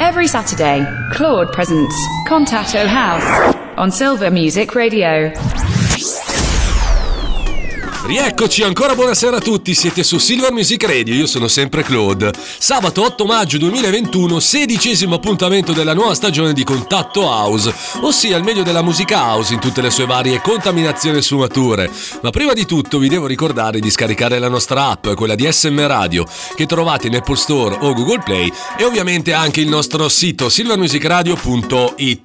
Every Saturday, Claude presents Contatto House on Silver Music Radio. Rieccoci, ancora buonasera a tutti, siete su Silver Music Radio, io sono sempre Claude. Sabato 8 maggio 2021, sedicesimo appuntamento della nuova stagione di Contatto House, ossia il meglio della musica house in tutte le sue varie contaminazioni e sfumature. Ma prima di tutto vi devo ricordare di scaricare la nostra app, quella di SM Radio, che trovate in Apple Store o Google Play e ovviamente anche il nostro sito silvermusicradio.it.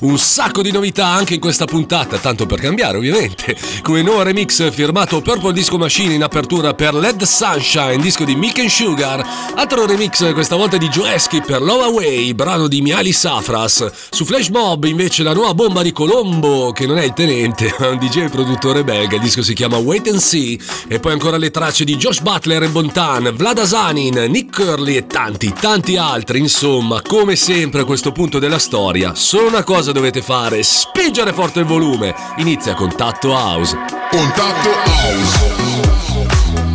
Un sacco di novità anche in questa puntata, tanto per cambiare ovviamente, come nuovo remix firmato firmato Purple Disco Machine in apertura per Led Sunshine, disco di Mick and Sugar, altro remix questa volta di Joeski per Love Away, brano di Miali Safras. Su Flash Mob invece la nuova bomba di Colombo, che non è il tenente, ma un DJ produttore belga, il disco si chiama Wait and See, e poi ancora le tracce di Josh Butler e Bontan, Vlad Asanin, Nick Curley e tanti, tanti altri, insomma, come sempre a questo punto della storia, solo una cosa dovete fare, spingere forte il volume. Inizia Contatto House. Contatto House. Contatto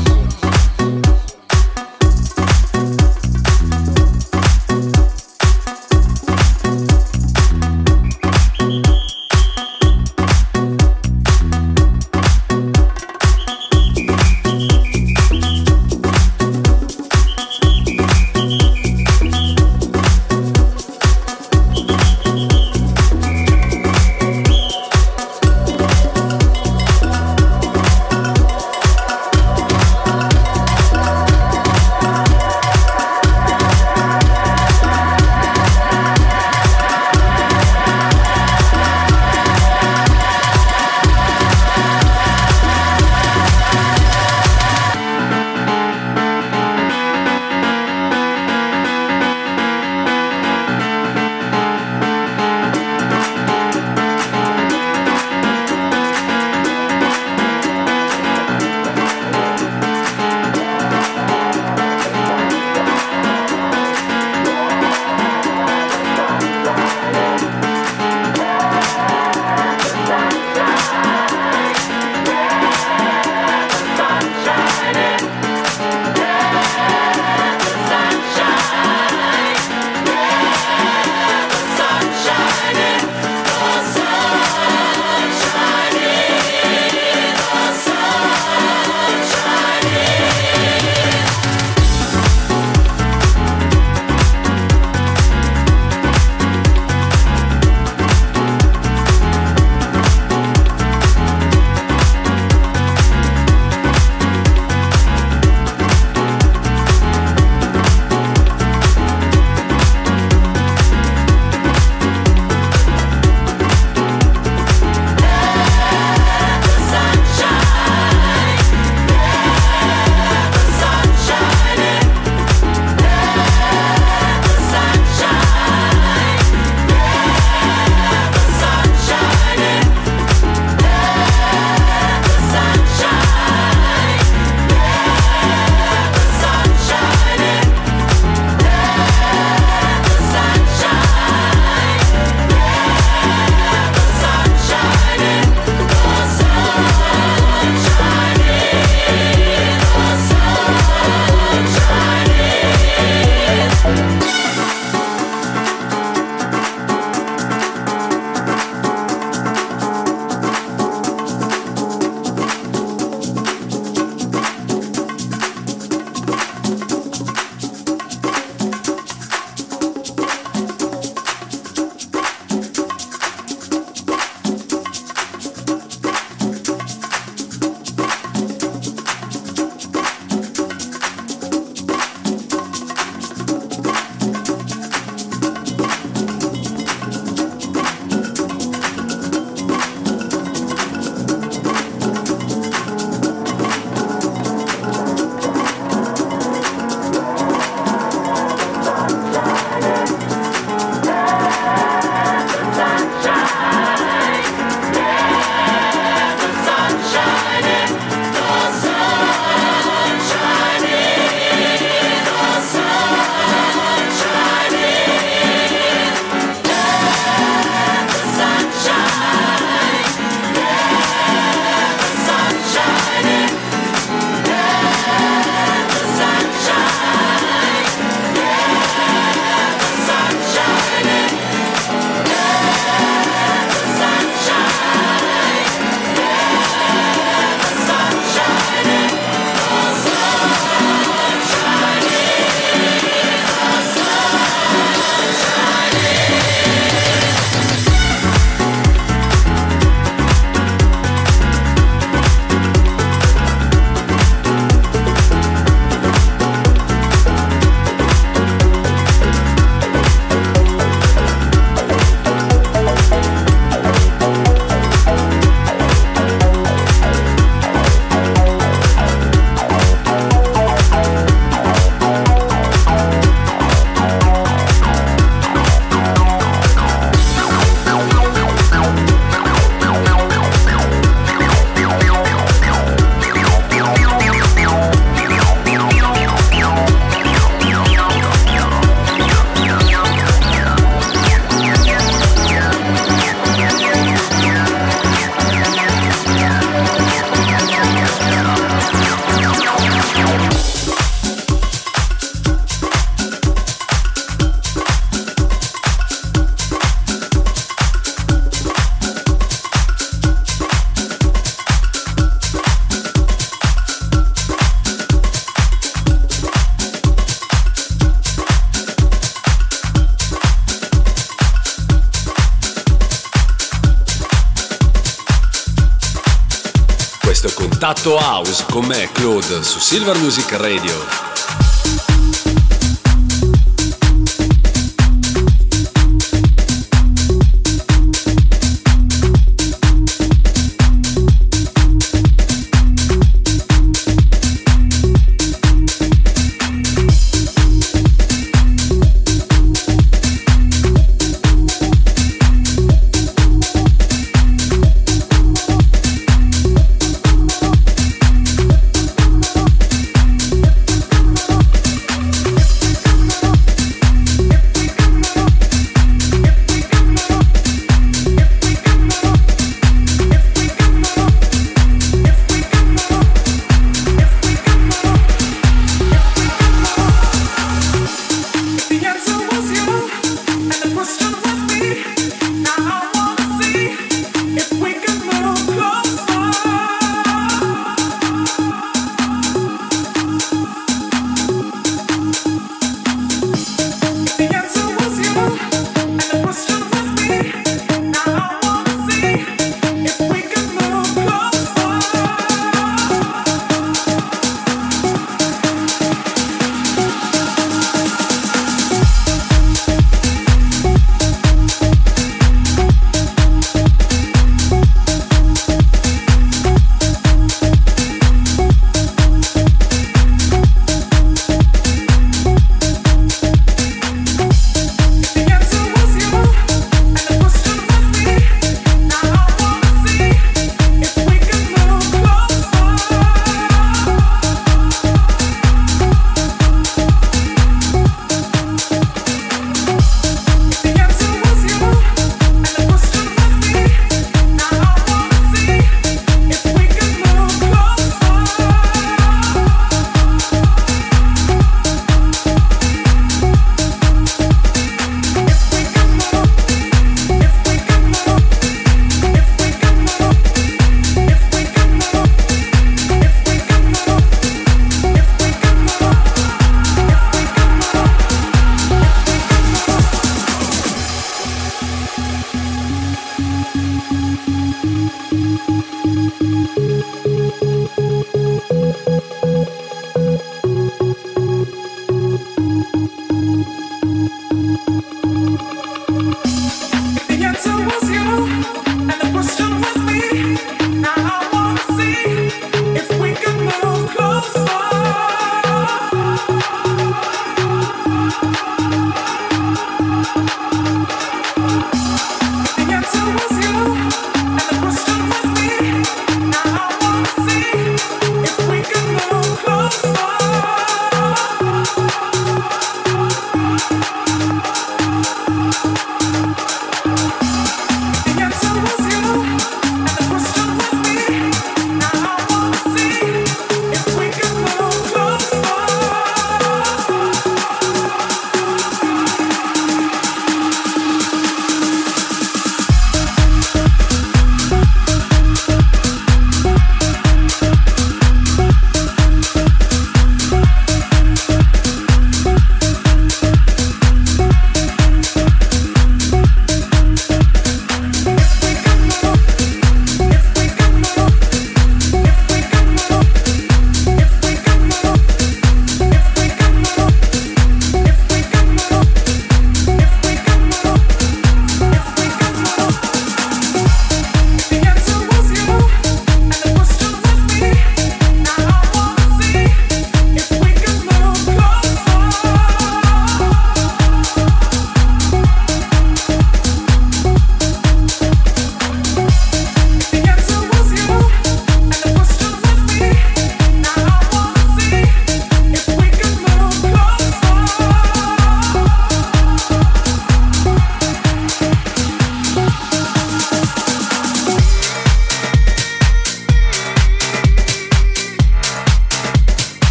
House con me, Claude, su Silver Music Radio.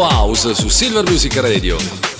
House su Silver Music Radio.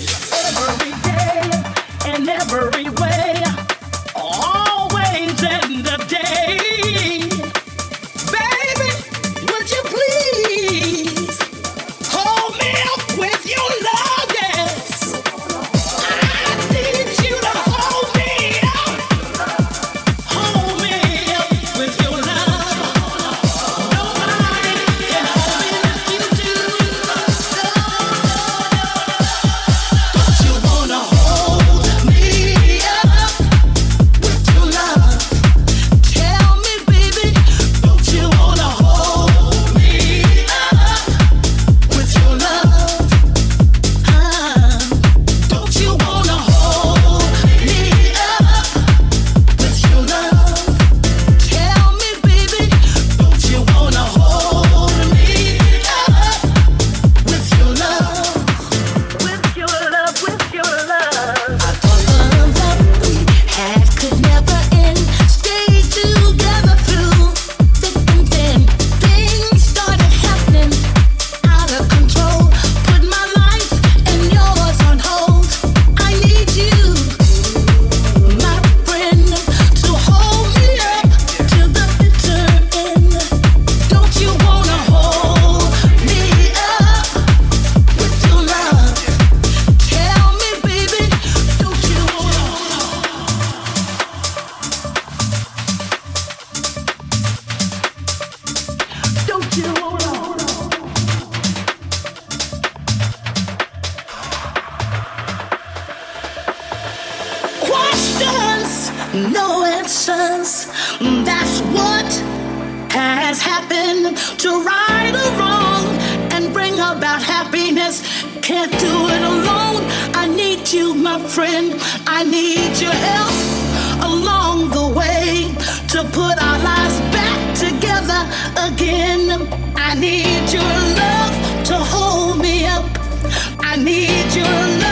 my friend. I need your help along the way to put our lives back together again. I need your love to hold me up. I need your love.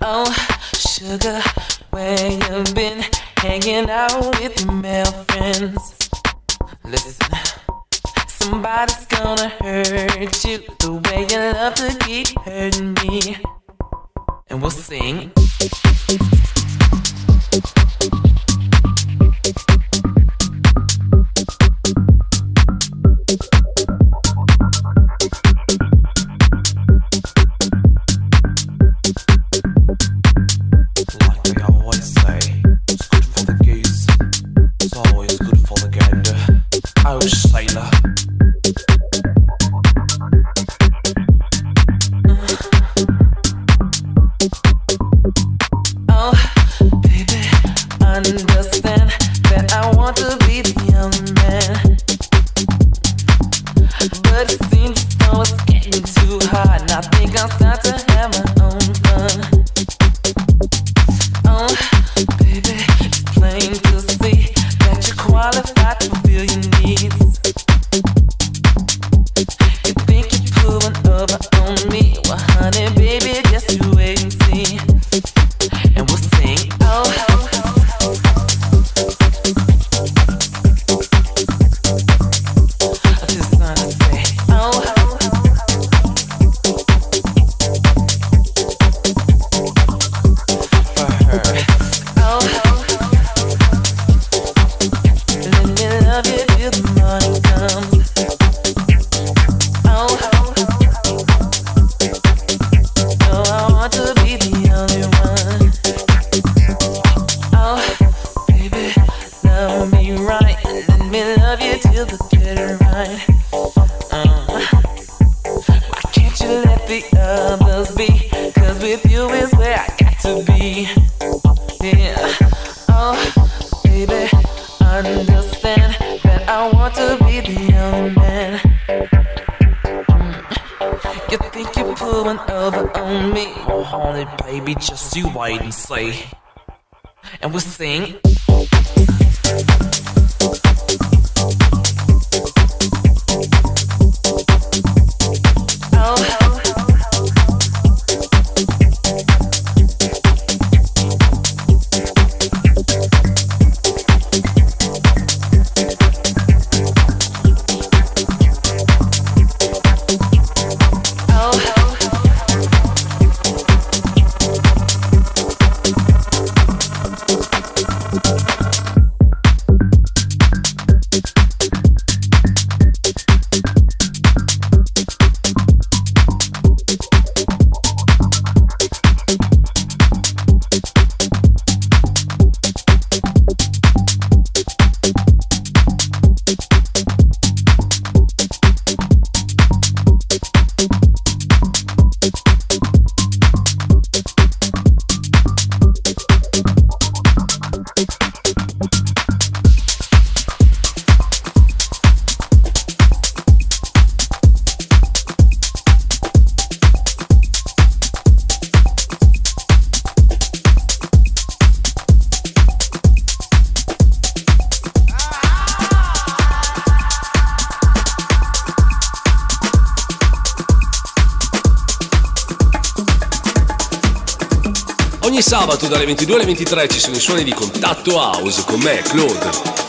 Oh, sugar, where you been hanging out with your male friends? Listen, somebody's gonna hurt you the way you love to keep hurting me. And we'll sing. wait and see. And we sing. Ogni sabato dalle 22 alle 23 ci sono i suoni di Contatto House con me, Claude.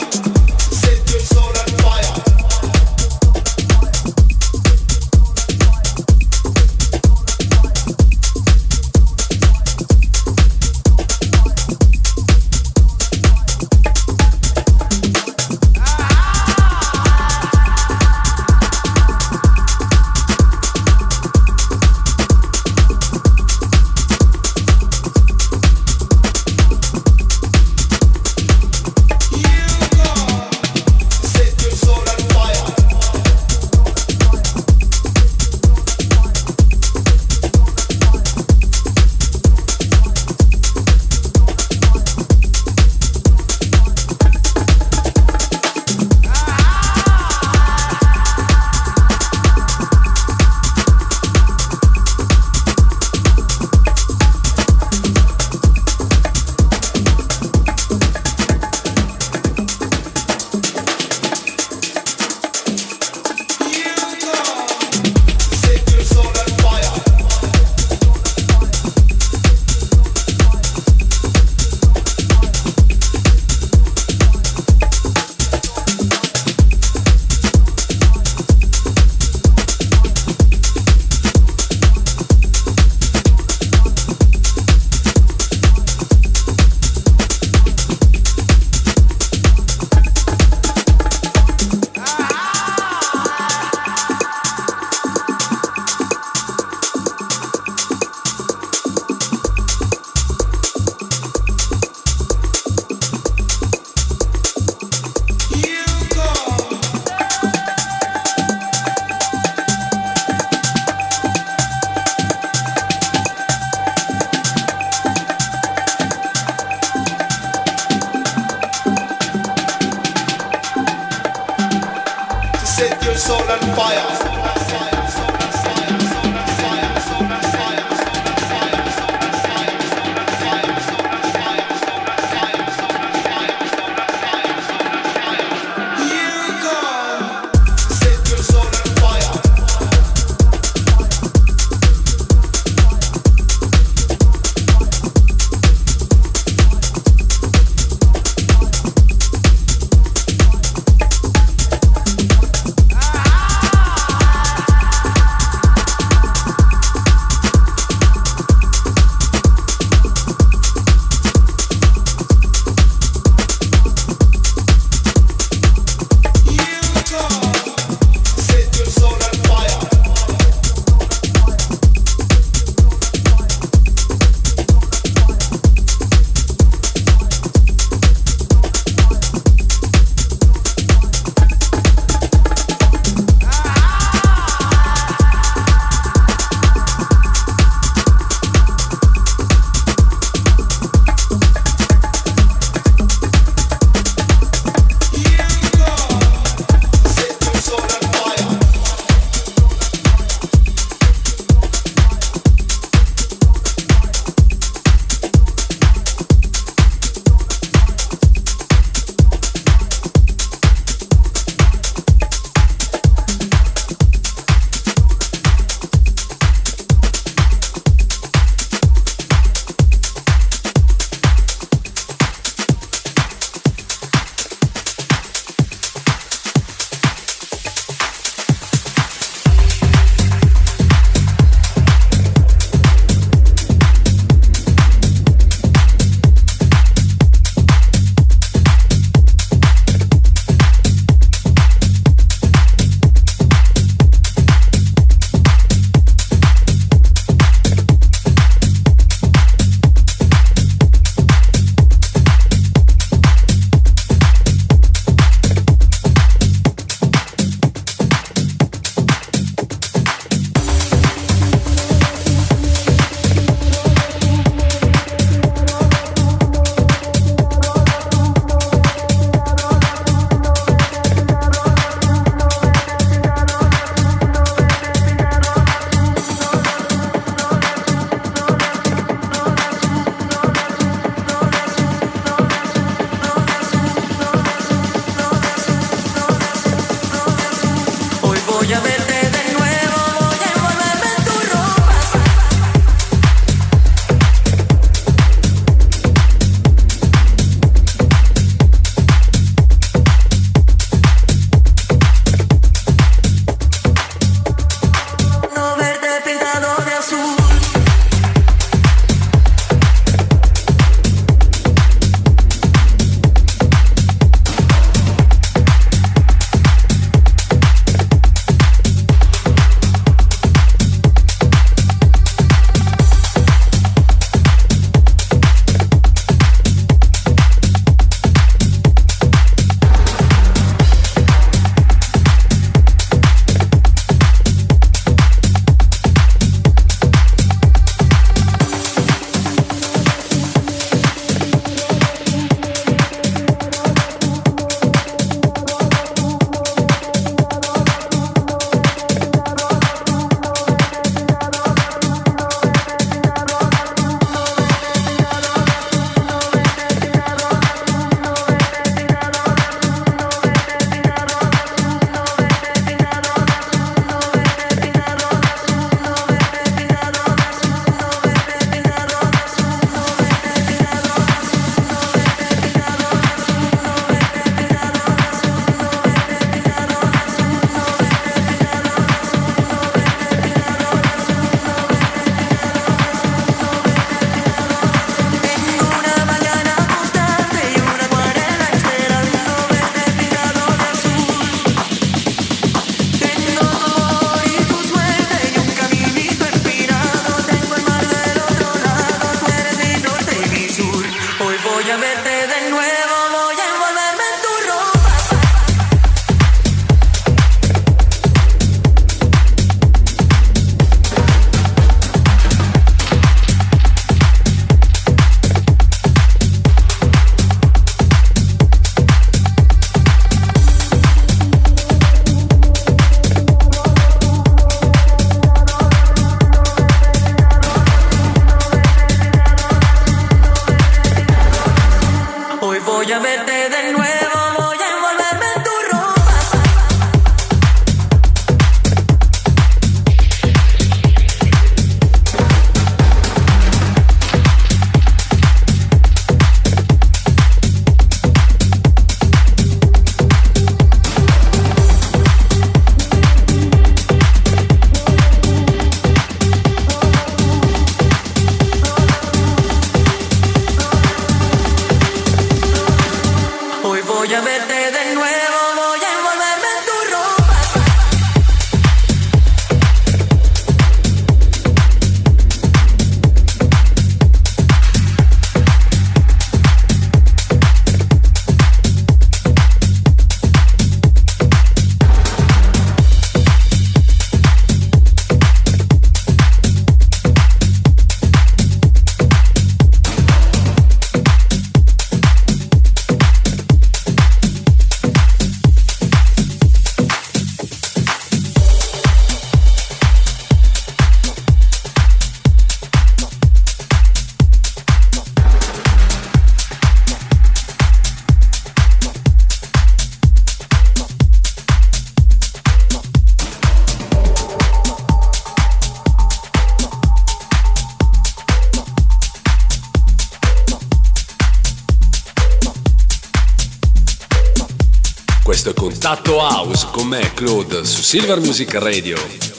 Questo è Contatto House con me, Claude, su Silver Music Radio.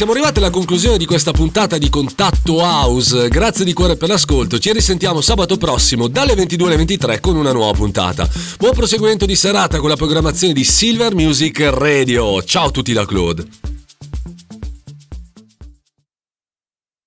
Siamo arrivati alla conclusione di questa puntata di Contatto House. Grazie di cuore per l'ascolto. Ci risentiamo sabato prossimo dalle 22 alle 23 con una nuova puntata. Buon proseguimento di serata con la programmazione di Silver Music Radio. Ciao a tutti da Claude.